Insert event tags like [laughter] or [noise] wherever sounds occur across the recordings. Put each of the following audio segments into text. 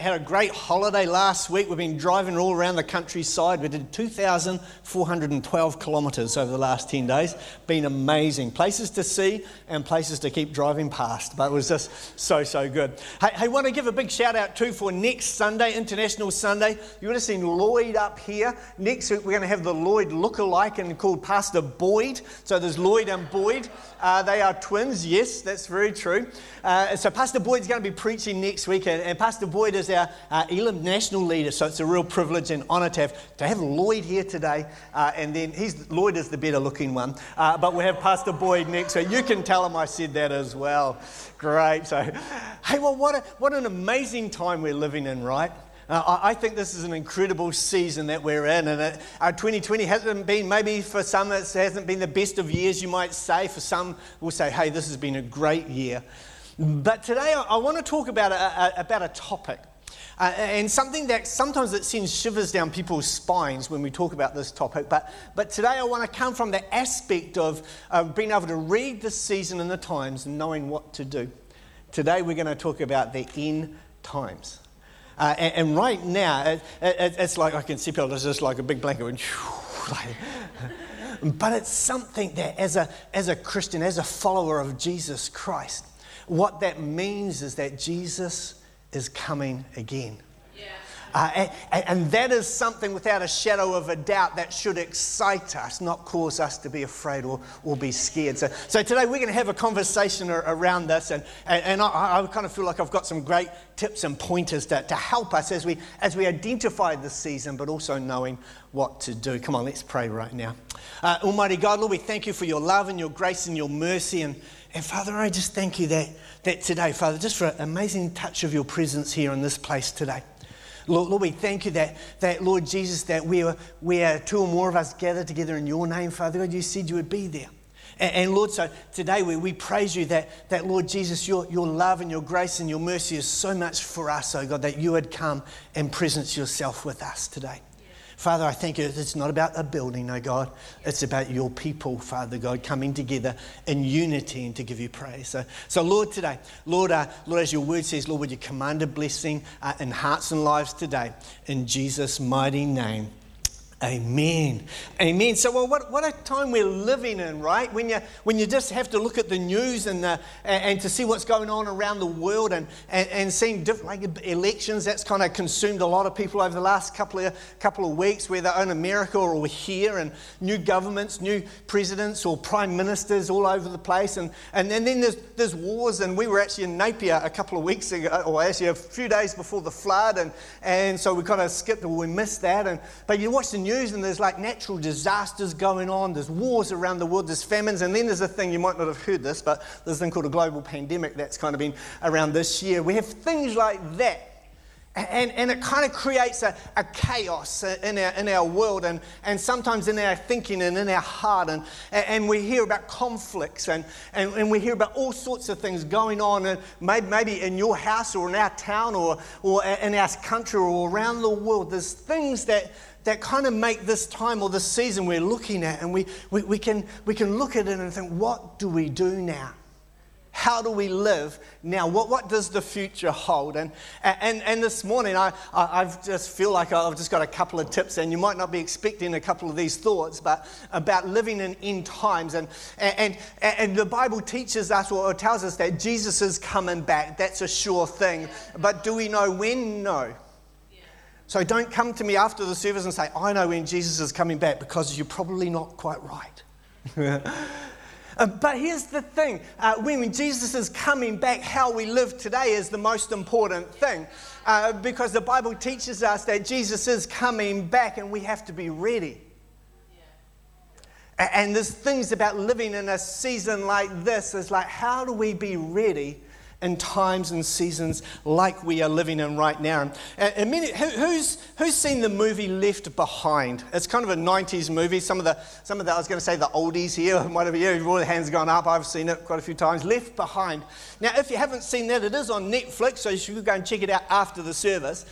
had a great holiday last week. We've been driving all around the countryside. We did 2,412 kilometres over the last 10 days. Been amazing. Places to see and places to keep driving past. But it was just so, so good. Hey, I want to give a big shout out too for next Sunday, International Sunday. You would have seen Lloyd up here. Next week, we're going to have the Lloyd look-alike and called Pastor Boyd. So there's Lloyd and Boyd. Uh, they are twins, yes, that's very true. Uh, so Pastor Boyd's going to be preaching next week, and, and Pastor Boyd is our uh, Elim national leader. So it's a real privilege and honour to have to have Lloyd here today. Uh, and then he's Lloyd is the better looking one, uh, but we have Pastor Boyd next. So you can tell him I said that as well. Great. So, hey, well, what a, what an amazing time we're living in, right? Uh, I think this is an incredible season that we're in, and it, uh, 2020 hasn't been, maybe for some, it hasn't been the best of years, you might say. For some, we'll say, hey, this has been a great year. But today, I, I want to talk about a, a, about a topic. Uh, and something that sometimes it sends shivers down people's spines when we talk about this topic. But, but today I want to come from the aspect of uh, being able to read the season and the times and knowing what to do. Today we're going to talk about the end times. Uh, and, and, right now, it, it, it's like I can see people, it's just like a big blanket. And, [laughs] like, but it's something that, as a, as a Christian, as a follower of Jesus Christ, what that means is that Jesus is coming again. Uh, and, and, that is something without a shadow of a doubt that should excite us, not cause us to be afraid or, or be scared. So, so today we're going to have a conversation around this, and, and, and I, I, kind of feel like I've got some great tips and pointers to, to help us as we, as we identify this season, but also knowing what to do. Come on, let's pray right now. Uh, Almighty God, Lord, we thank you for your love and your grace and your mercy. And, and Father, I just thank you that, that today, Father, just for an amazing touch of your presence here in this place today. Lord, Lord, we thank you that, that, Lord Jesus, that we are, we are two or more of us gathered together in your name, Father God. You said you would be there. And, and Lord, so today we, we praise you that, that, Lord Jesus, your, your love and your grace and your mercy is so much for us, oh God, that you would come and presence yourself with us today. Father, I thank you. It's not about a building, no God. It's about your people, Father God, coming together in unity and to give you praise. So, so Lord, today, Lord, uh, Lord, as your word says, Lord, would you command a blessing uh, in hearts and lives today? In Jesus' mighty name. Amen. Amen. So, well, what, what a time we're living in, right? When you, when you just have to look at the news and, uh, and, and, to see what's going on around the world and, and, and seeing different like elections, that's kind of consumed a lot of people over the last couple of, couple of weeks, whether in America or here, and new governments, new presidents or prime ministers all over the place. And, and, and then there's, there's wars, and we were actually in Napier a couple of weeks ago, or actually a few days before the flood, and, and so we kind of skipped or we missed that. And, but you watch the news news and there's like natural disasters going on, there's wars around the world, there's famines, and then there's a thing, you might not have heard this, but there's a thing called a global pandemic that's kind of been around this year. We have things like that. And, and it kind of creates a, a chaos in our, in our world and, and sometimes in our thinking and in our heart. And, and we hear about conflicts and, and, and we hear about all sorts of things going on, and maybe, maybe in your house or in our town or, or in our country or around the world. There's things that, that kind of make this time or this season we're looking at, and we, we, we, can, we can look at it and think, what do we do now? How do we live now? What, what does the future hold? And, and, and this morning, I, I I've just feel like I've just got a couple of tips, and you might not be expecting a couple of these thoughts, but about living in end times. And, and, and the Bible teaches us or tells us that Jesus is coming back. That's a sure thing. But do we know when? No. So don't come to me after the service and say, I know when Jesus is coming back, because you're probably not quite right. [laughs] uh, but here's the thing uh, when Jesus is coming back, how we live today is the most important thing. Uh, because the Bible teaches us that Jesus is coming back and we have to be ready. And there's things about living in a season like this is like, how do we be ready in times and seasons like we are living in right now. And, and many, who, who's, who's seen the movie Left Behind? It's kind of a 90s movie. Some of the, some of the I was going to say the oldies here, [laughs] whatever, yeah, all the hands gone up. I've seen it quite a few times. Left Behind. Now, if you haven't seen that, it is on Netflix, so you should go and check it out after the service.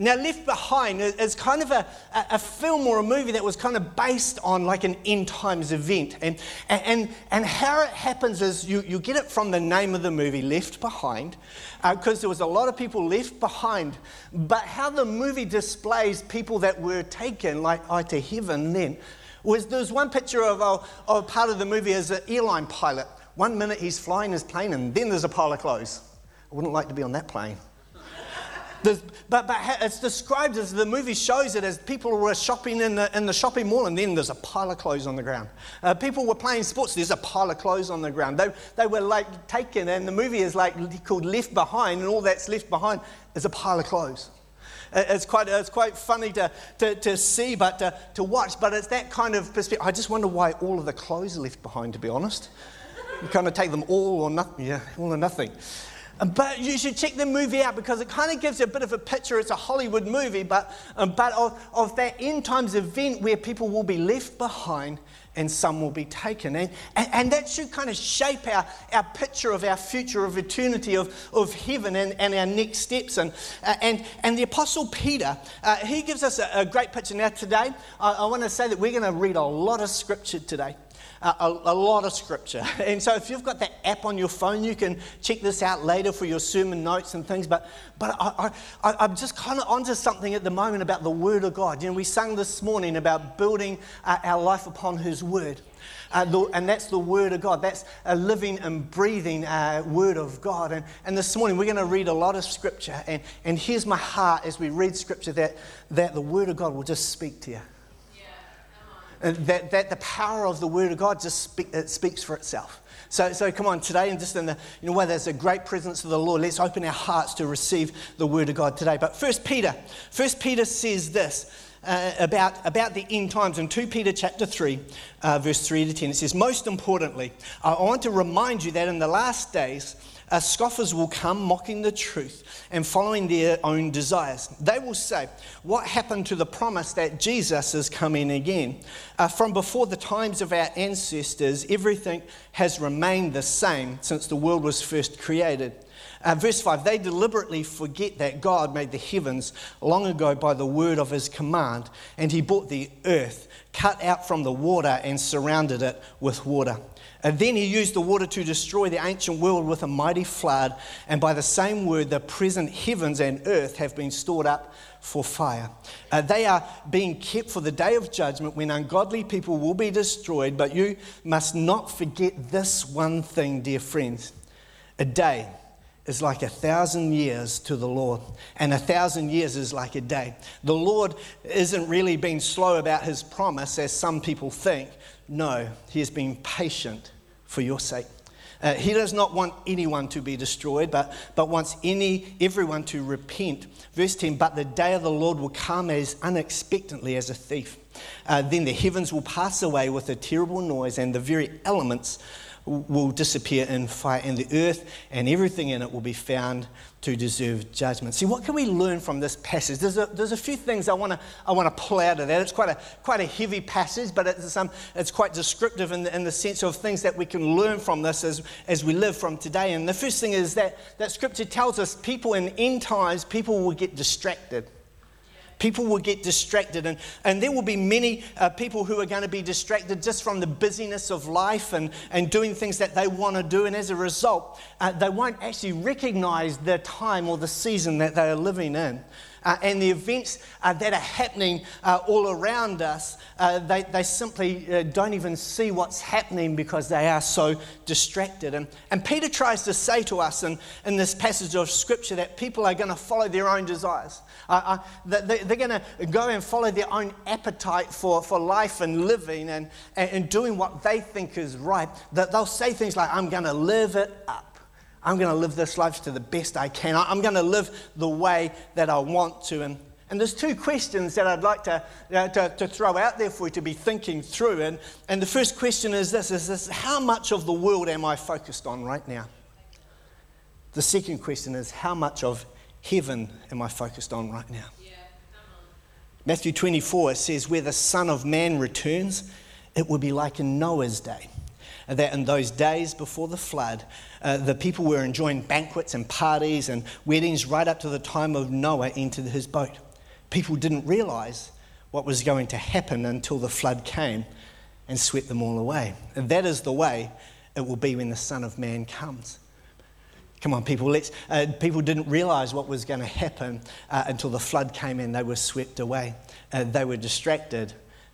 Now, Left Behind is kind of a, a film or a movie that was kind of based on like an end times event. And, and, and how it happens is you, you get it from the name of the movie, Left Behind, because uh, there was a lot of people left behind. But how the movie displays people that were taken like, like to heaven then was there's one picture of, a, of part of the movie as an airline pilot. One minute he's flying his plane, and then there's a pile of clothes. I wouldn't like to be on that plane. There's, but, but it's described as the movie shows it as people were shopping in the, in the shopping mall and then there's a pile of clothes on the ground. Uh, people were playing sports, there's a pile of clothes on the ground. They, they were like taken, and the movie is like called Left Behind, and all that's left behind is a pile of clothes. Uh, it's quite, uh, it's quite funny to, to, to see, but to, to watch, but it's that kind of perspective. I just wonder why all of the clothes are left behind, to be honest. You kind of take them all or nothing, yeah, all or nothing. But you should check the movie out because it kind of gives you a bit of a picture. It's a Hollywood movie, but, um, but of, of that end times event where people will be left behind and some will be taken. And, and, and, that should kind of shape our, our picture of our future of eternity, of, of heaven, and, and our next steps. And, uh, and, and the Apostle Peter, uh, he gives us a, a, great picture. Now, today, I, I want to say that we're going to read a lot of scripture today a, a, lot of scripture. [laughs] And so if you've got that app on your phone, you can check this out later for your sermon notes and things. But, but I, I'm just kind of onto something at the moment about the Word of God. You know, we sang this morning about building uh, our life upon His Word. Uh, the, and that's the Word of God. That's a living and breathing uh, Word of God. And, and this morning we're going to read a lot of Scripture. And, and here's my heart as we read Scripture that, that the Word of God will just speak to you that, that the power of the Word of God just speak, speaks for itself. So, so come on, today, and just in the, you know, there's a great presence of the Lord, let's open our hearts to receive the Word of God today. But First Peter, First Peter says this uh, about, about the end times in 2 Peter chapter 3, uh, verse 3 to 10. It says, Most importantly, I want to remind you that in the last days, uh, scoffers will come mocking the truth and following their own desires. They will say, What happened to the promise that Jesus is coming again? Uh, from before the times of our ancestors, everything has remained the same since the world was first created. Uh, verse 5 They deliberately forget that God made the heavens long ago by the word of his command, and he brought the earth, cut out from the water, and surrounded it with water. And then he used the water to destroy the ancient world with a mighty flood. And by the same word, the present heavens and earth have been stored up for fire. Uh, they are being kept for the day of judgment when ungodly people will be destroyed. But you must not forget this one thing, dear friends. A day is like a thousand years to the Lord, and a thousand years is like a day. The Lord isn't really being slow about his promise, as some people think. No, he has been patient for your sake. Uh, he does not want anyone to be destroyed, but, but wants any, everyone to repent. Verse 10 But the day of the Lord will come as unexpectedly as a thief. Uh, then the heavens will pass away with a terrible noise, and the very elements will disappear in fire, and the earth and everything in it will be found to deserve judgment. See, what can we learn from this passage? There's a, there's a few things I want to I wanna pull out of that. It's quite a, quite a heavy passage, but it's, um, it's quite descriptive in the, in the sense of things that we can learn from this as, as we live from today. And the first thing is that, that scripture tells us people in end times, people will get distracted. People will get distracted, and, and there will be many uh, people who are going to be distracted just from the busyness of life and, and doing things that they want to do. And as a result, uh, they won't actually recognize the time or the season that they are living in uh, and the events uh, that are happening uh, all around us, uh, they, they simply uh, don't even see what's happening because they are so distracted. And, and Peter tries to say to us in, in this passage of Scripture that people are going to follow their own desires. They, they're going to go and follow their own appetite for, for life and living and, and, and doing what they think is right. That they'll say things like, I'm going to live it up. I'm going to live this life to the best I can. I'm going to live the way that I want to. And, and there's two questions that I'd like to, uh, to, to, throw out there for you to be thinking through. And, and the first question is this, is this How much of the world am I focused on right now? The second question is How much of heaven am I focused on right now? Yeah, Matthew 24 says, Where the Son of Man returns, it will be like in Noah's day that in those days before the flood, uh, the people were enjoying banquets and parties and weddings right up to the time of Noah entered his boat. People didn't realize what was going to happen until the flood came and swept them all away. And that is the way it will be when the Son of Man comes. Come on, people. Let's, uh, people didn't realize what was going to happen uh, until the flood came in. they were swept away. Uh, they were distracted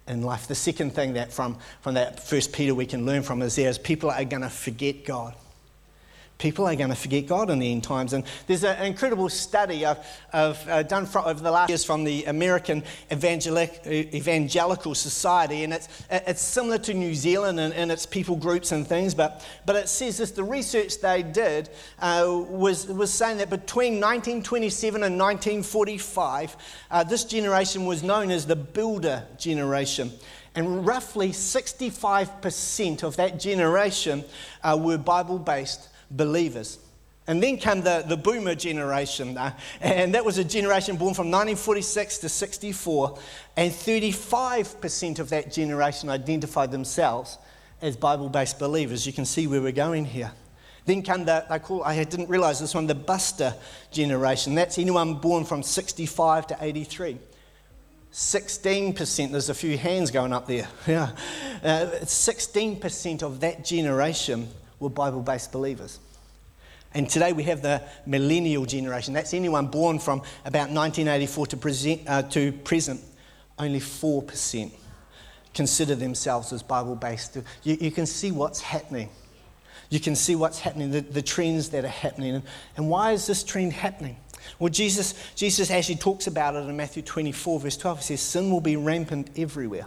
in life. The second thing that from, from that first Peter we can learn from is there is people are going to forget God people are going to forget God in the end times. And there's an incredible study I've, I've uh, done for, over the last years from the American Evangelic, Evangelical Society, and it's, it's similar to New Zealand and, and, its people groups and things, but, but it says this the research they did uh, was, was saying that between 1927 and 1945, uh, this generation was known as the builder generation. And roughly 65% of that generation uh, were Bible based believers. And then came the, the boomer generation, uh, and that was a generation born from 1946 to 64, and 35% of that generation identified themselves as Bible based believers. You can see where we're going here. Then came the, they call, I didn't realize this one, the buster generation. That's anyone born from 65 to 83. 16%, there's a few hands going up there. [laughs] Yeah. Uh, 16% of that generation were Bible based believers. And today we have the millennial generation. That's anyone born from about 1984 to present, uh, to present. Only 4% consider themselves as Bible based. You, you, can see what's happening. You can see what's happening, the, the trends that are happening. And, why is this trend happening? Well, Jesus, Jesus actually talks about it in Matthew 24, verse 12. He says, Sin will be rampant everywhere,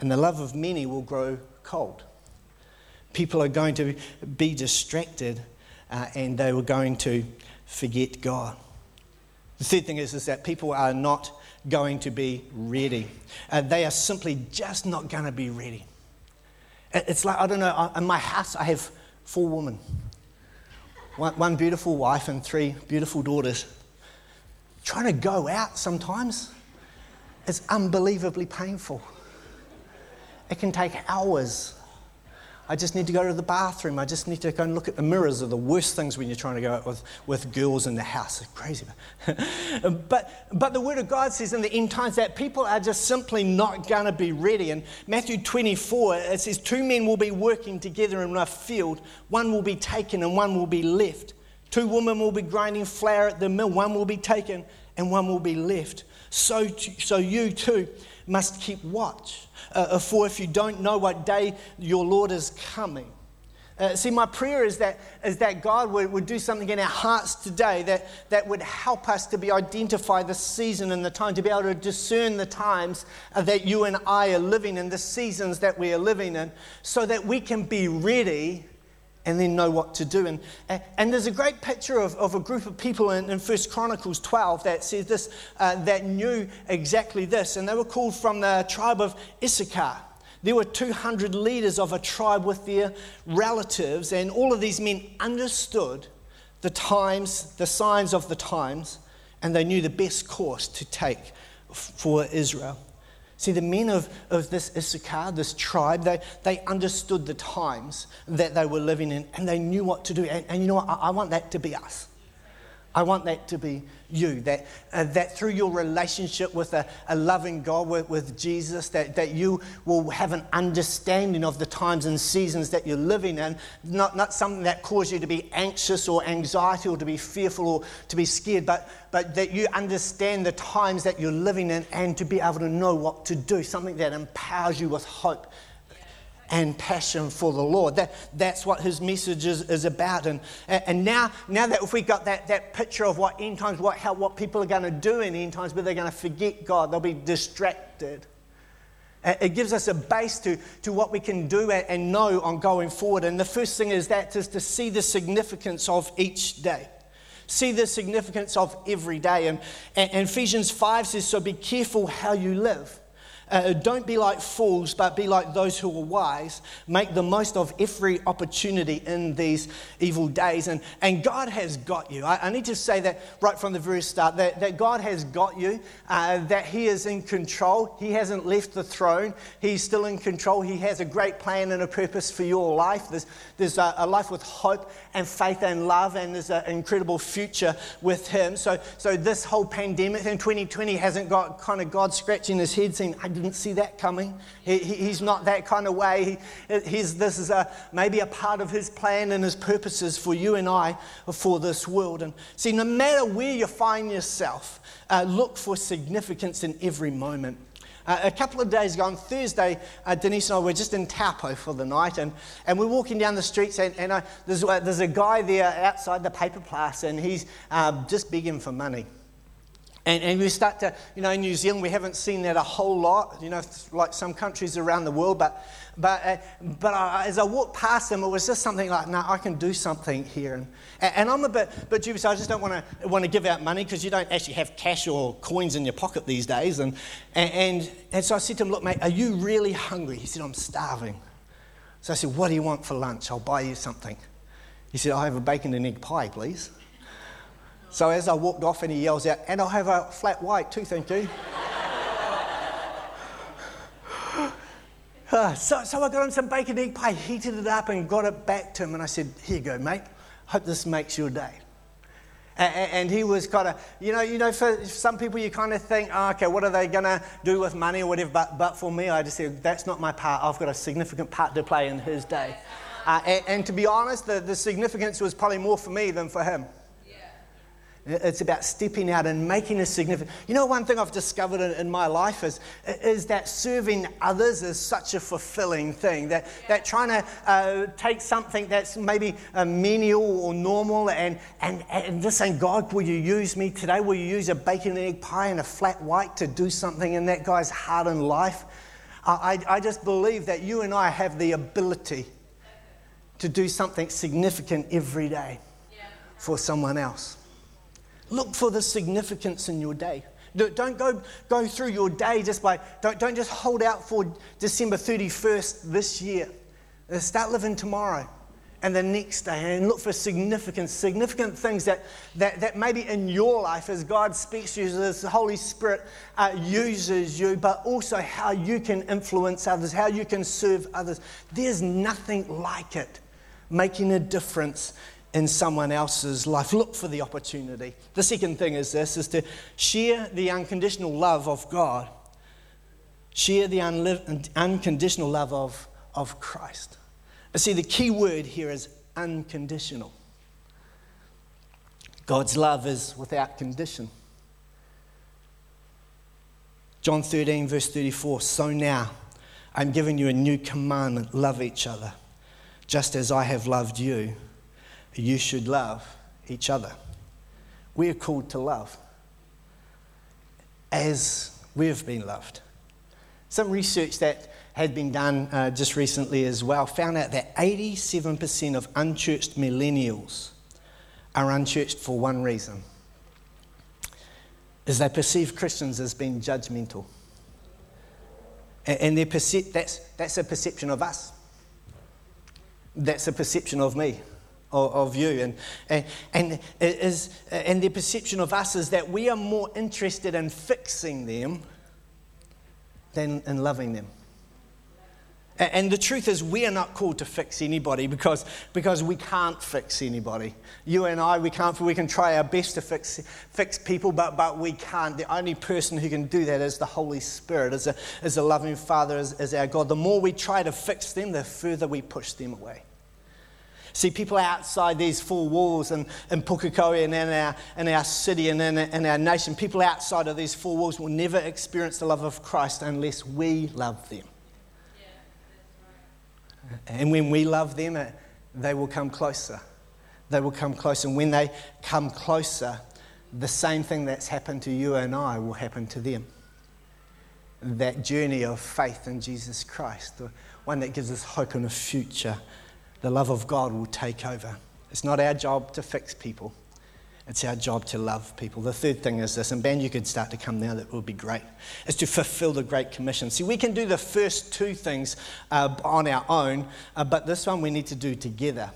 and the love of many will grow cold. People are going to be distracted uh, and they were going to forget God. The third thing is, is that people are not going to be ready. Uh, they are simply just not going to be ready. It's like, I don't know, in my house, I have four women one, one beautiful wife and three beautiful daughters. Trying to go out sometimes is unbelievably painful. It can take hours I just need to go to the bathroom. I just need to go and look at the mirrors are the worst things when you're trying to go out with, with girls in the house. It's crazy. [laughs] but, but the Word of God says in the end times that people are just simply not going to be ready. In Matthew 24, it says, Two men will be working together in a field, one will be taken and one will be left. Two women will be grinding flour at the mill, one will be taken and one will be left. So, so you too must keep watch. Uh, for if you don't know what day your Lord is coming. Uh, see, my prayer is that, is that God would, would do something in our hearts today that, that would help us to be identify the season and the time, to be able to discern the times uh, that you and I are living in, the seasons that we are living in, so that we can be ready and then know what to do. And, and there's a great picture of, of a group of people in, in 1 Chronicles 12 that says this, uh, that knew exactly this. And they were called from the tribe of Issachar. There were 200 leaders of a tribe with their relatives, and all of these men understood the times, the signs of the times, and they knew the best course to take for Israel. See, the men of, of this Issachar, this tribe, they, they understood the times that they were living in and they knew what to do. And, and you know what? I, I want that to be us. I want that to be you, that, uh, that through your relationship with a, a loving God, with, with, Jesus, that, that you will have an understanding of the times and seasons that you're living in, not, not something that causes you to be anxious or anxiety or to be fearful or to be scared, but, but that you understand the times that you're living in and to be able to know what to do, something that empowers you with hope and passion for the Lord. That, that's what his message is, is about. And, and now, now that if we got that, that picture of what end times, what, how, what people are going to do in end times, but they're going to forget God, they'll be distracted. It gives us a base to, to what we can do and know on going forward. And the first thing is that is to see the significance of each day. See the significance of every day. And, and Ephesians 5 says, So be careful how you live Uh, don't be like fools, but be like those who are wise. Make the most of every opportunity in these evil days. And, and God has got you. I, I need to say that right from the very start that, that God has got you, uh, that He is in control. He hasn't left the throne, He's still in control. He has a great plan and a purpose for your life. There's, there's a, a life with hope and faith and love, and there's an incredible future with Him. So, so this whole pandemic in 2020 hasn't got kind of God scratching his head saying, didn't see that coming. He, he, he's not that kind of way. He, this is a, maybe a part of his plan and his purposes for you and I for this world. And see, no matter where you find yourself, uh, look for significance in every moment. Uh, a couple of days ago, on Thursday, uh, Denise and I were just in Taupo for the night, and, and we're walking down the streets, and, and uh, there's, uh, there's a guy there outside the paper place, and he's uh, just begging for money. And, and we start to, you know, in New Zealand, we haven't seen that a whole lot, you know, like some countries around the world. But, but, uh, but uh, as I walked past them, it was just something like, no, I can do something here. And, and I'm a bit, bit dubious. I just don't want to want to give out money because you don't actually have cash or coins in your pocket these days. And, and, and so I said to him, look, mate, are you really hungry? He said, I'm starving. So I said, what do you want for lunch? I'll buy you something. He said, I have a bacon and egg pie, please. So as I walked off, and he yells out, and I'll have a flat white too, thank you. uh, so, so I got him some bacon egg pie, heated it up, and got it back to him. And I said, Here you go, mate. Hope this makes your day. And, and he was kind of, you know, you know, for some people you kind of think, oh, okay, what are they going to do with money or whatever? But, but for me, I just said, that's not my part. I've got a significant part to play in his day. Uh, and, and, to be honest, the, the significance was probably more for me than for him. It's about stepping out and making a significant. You know, one thing I've discovered in, in, my life is, is that serving others is such a fulfilling thing. That, that trying to uh, take something that's maybe a menial or normal and, and, and just saying, God, will you use me today? Will you use a bacon and egg pie and a flat white to do something in that guy's heart and life? I, I, I just believe that you and I have the ability to do something significant every day for someone else. Look for the significance in your day. Don't go, go through your day just by, don't, don't just hold out for December 31st this year. Uh, start living tomorrow and the next day and look for significant, significant things that, that, that maybe in your life as God speaks to you, as the Holy Spirit uh, uses you, but also how you can influence others, how you can serve others. There's nothing like it making a difference in someone else's life. Look for the opportunity. The second thing is this is to share the unconditional love of God. Share the unconditional love of, of Christ. See, the key word here is unconditional. God's love is without condition. John 13, verse 34 So now I'm giving you a new commandment love each other, just as I have loved you you should love each other. We are called to love as we have been loved. Some research that had been done uh, just recently as well found out that 87% of unchurched millennials are unchurched for one reason is they perceive Christians as being judgmental. And, perce- that's, that's a perception of us. That's a perception of me of, of you. And, and, and, is, and their perception of us is that we are more interested in fixing them than in loving them. And the truth is, we are not called to fix anybody because, because we can't fix anybody. You and I, we can't. We can try our best to fix, fix people, but, but we can't. The only person who can do that is the Holy Spirit, is a, is a loving Father, is, is our God. The more we try to fix them, the further we push them away. See, people outside these four walls and in Pukekohe and in our, in our city and in, in our nation, people outside of these four walls will never experience the love of Christ unless we love them. Yeah, right. And when we love them, uh, they will come closer. They will come closer. And when they come closer, the same thing that's happened to you and I will happen to them. That journey of faith in Jesus Christ, the one that gives us hope and a future the love of God will take over. It's not our job to fix people. It's our job to love people. The third thing is this, and Ben, you could start to come now, that would be great, is to fulfill the Great Commission. See, we can do the first two things uh, on our own, uh, but this one we need to do together.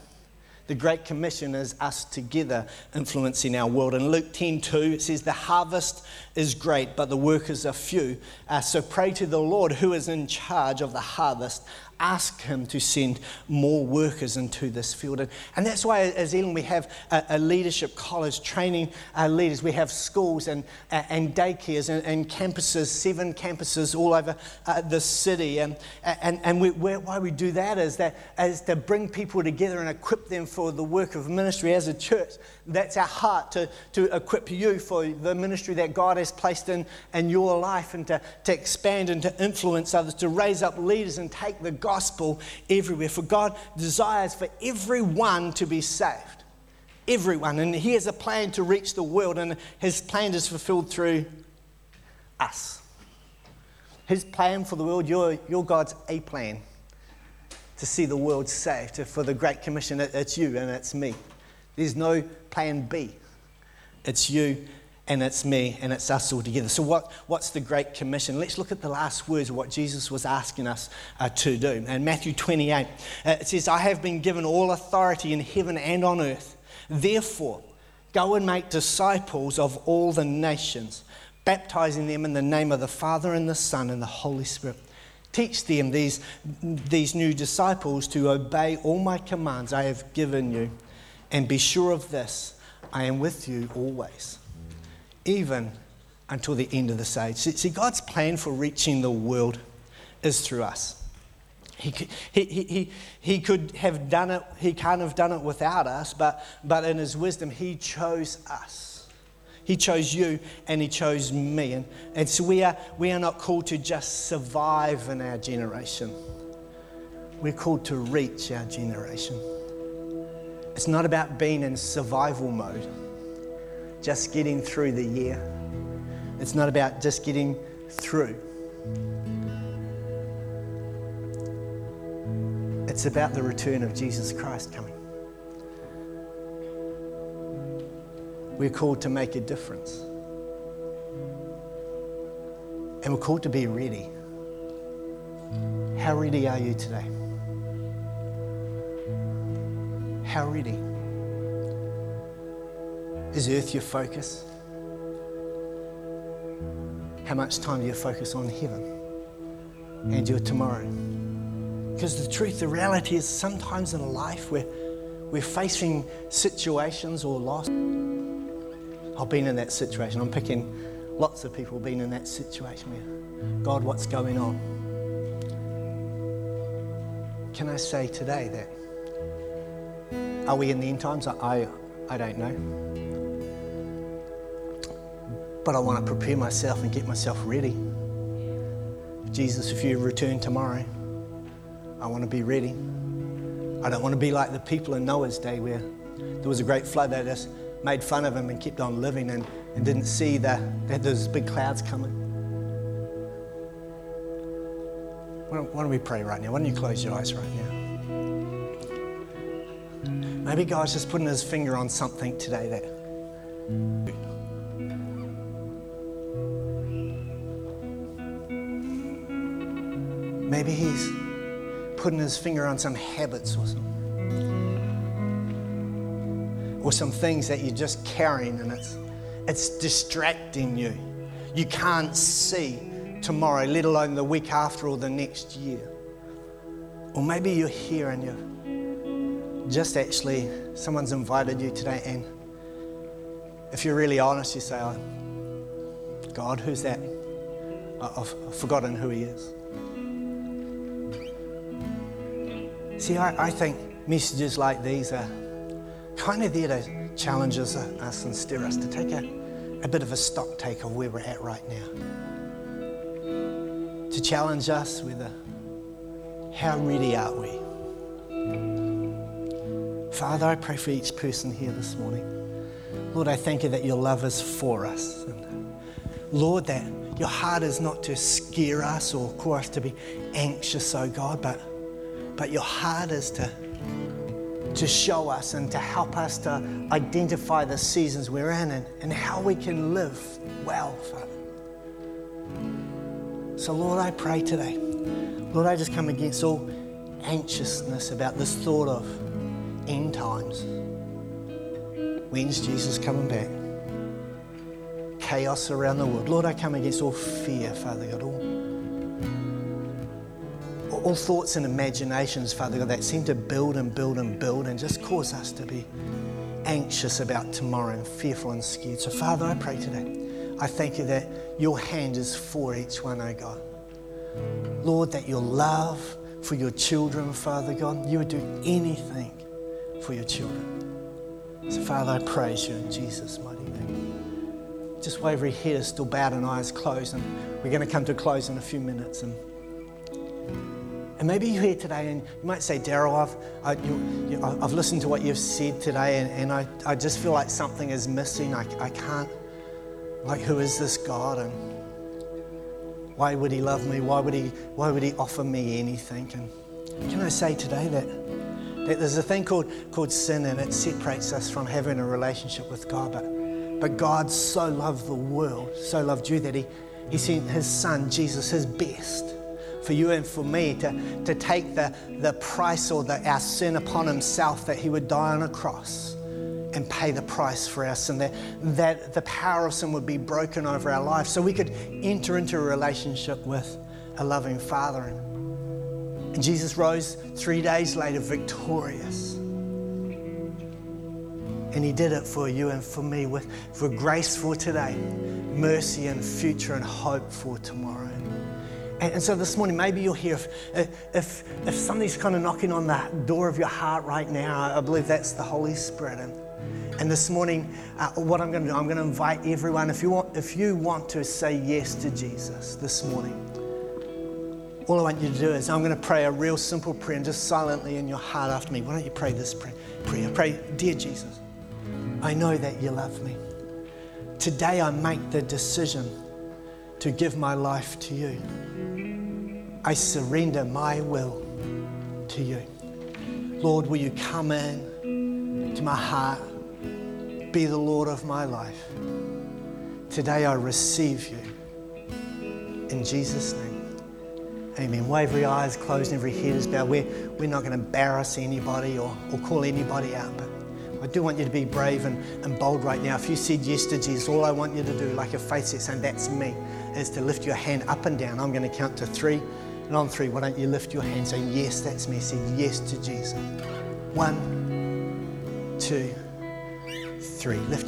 The Great Commission is us together influencing our world. In Luke 10 2, it says, The harvest is great, but the workers are few. Uh, so pray to the Lord who is in charge of the harvest ask Him to send more workers into this field. And, and that's why, as Elim, we have a, a leadership college training our leaders. We have schools and, and daycares and, and campuses, seven campuses all over uh, the city. And, and, and we, why we do that is, that is to bring people together and equip them for the work of ministry as a church. That's our heart to, to equip you for the ministry that God has placed in, in your life and to, to expand and to influence others, to raise up leaders and take the gospel everywhere. For God desires for everyone to be saved. Everyone. And He has a plan to reach the world, and His plan is fulfilled through us. His plan for the world, your, your God's a plan to see the world saved. For the Great Commission, it's you and it's me. There's no plan B. It's you and it's me and it's us all together. So, what, what's the Great Commission? Let's look at the last words of what Jesus was asking us uh, to do. In Matthew 28, uh, it says, I have been given all authority in heaven and on earth. Therefore, go and make disciples of all the nations, baptizing them in the name of the Father and the Son and the Holy Spirit. Teach them, these, these new disciples, to obey all my commands I have given you. And be sure of this I am with you always even until the end of this age. See, God's plan for reaching the world is through us. He, he, he, he could have done it, he can't have done it without us, but, but in his wisdom, he chose us. He chose you and he chose me. And, and so we are, we are not called to just survive in our generation, we're called to reach our generation. It's not about being in survival mode just getting through the year. It's not about just getting through. It's about the return of Jesus Christ coming. We're called to make a difference. And we're called to be ready. How ready are you today? How ready? Is earth your focus? How much time do you focus on heaven and your tomorrow? Because the truth, the reality is sometimes in life we're, we're facing situations or loss. I've been in that situation. I'm picking lots of people been in that situation where, God, what's going on? Can I say today that are we in the end times? I, I don't know. But I want to prepare myself and get myself ready. Jesus, if you return tomorrow, I want to be ready. I don't want to be like the people in Noah's day where there was a great flood that just made fun of him and kept on living and, and didn't see that, that there's big clouds coming. Why don't, why don't we pray right now? Why don't you close your eyes right now? Maybe God's just putting his finger on something today that Maybe he's putting his finger on some habits or some, or some things that you're just carrying and it's, it's distracting you. You can't see tomorrow, let alone the week after or the next year. Or maybe you're here and you're just actually, someone's invited you today, and if you're really honest, you say, oh, God, who's that? I've forgotten who he is. See, I, I think messages like these are kind of there to challenge us, uh, us and stir us to take a, a bit of a stock take of where we're at right now. To challenge us with a, how ready are we? Father, I pray for each person here this morning. Lord, I thank you that your love is for us. And uh, Lord, that your heart is not to scare us or cause us to be anxious, oh God, but but your heart is to to show us and to help us to identify the seasons we're in and, and how we can live well, Father. So, Lord, I pray today. Lord, I just come against all anxiousness about this thought of end times. When's Jesus coming back? Chaos around the world. Lord, I come against all fear, Father God, all all thoughts and imaginations, Father God, that seem to build and build and build and just cause us to be anxious about tomorrow and fearful and scared. So, Father, I pray today, I thank you that your hand is for each one, oh God. Lord, that your love for your children, Father God, you would do anything for your children. So, Father, I praise you in Jesus' mighty name. Just while every head is still bowed and eyes closed, and we're going to come to a close in a few minutes. And and maybe you're here today and you might say, Daryl, I've, you, you, I've listened to what you've said today and, and I, I just feel like something is missing. I, I can't, like, who is this God? And why would he love me? Why would he, why would he offer me anything? And can I say today that, that there's a thing called, called sin and it separates us from having a relationship with God. But, but God so loved the world, so loved you that he, he sent his son, Jesus, his best for you and for me to, to take the, the price or the, our sin upon himself, that he would die on a cross and pay the price for our sin, that, that the power of sin would be broken over our life so we could enter into a relationship with a loving Father. And Jesus rose three days later victorious. And he did it for you and for me with for grace for today, mercy and future and hope for tomorrow. And, and so this morning, maybe you're here. If, if, if somebody's kind of knocking on the door of your heart right now, I believe that's the Holy Spirit. And, and this morning, uh, what I'm going to do, I'm going to invite everyone, if you, want, if you want to say yes to Jesus this morning, all I want you to do is I'm going to pray a real simple prayer and just silently in your heart after me. Why don't you pray this prayer? prayer? Pray, Dear Jesus, I know that you love me. Today I make the decision to give my life to you. I surrender my will to you. Lord, will you come in to my heart, be the Lord of my life? Today I receive you. In Jesus' name. Amen. While every eye is closed and every head is bowed, we're, we're not going to embarrass anybody or, or call anybody out. But I do want you to be brave and, and bold right now. If you said yes to Jesus, all I want you to do, like your faith says, saying, That's me, is to lift your hand up and down. I'm going to count to three. And on three, why don't you lift your hand saying, Yes, that's me. Say yes to Jesus. One, two, three. Lift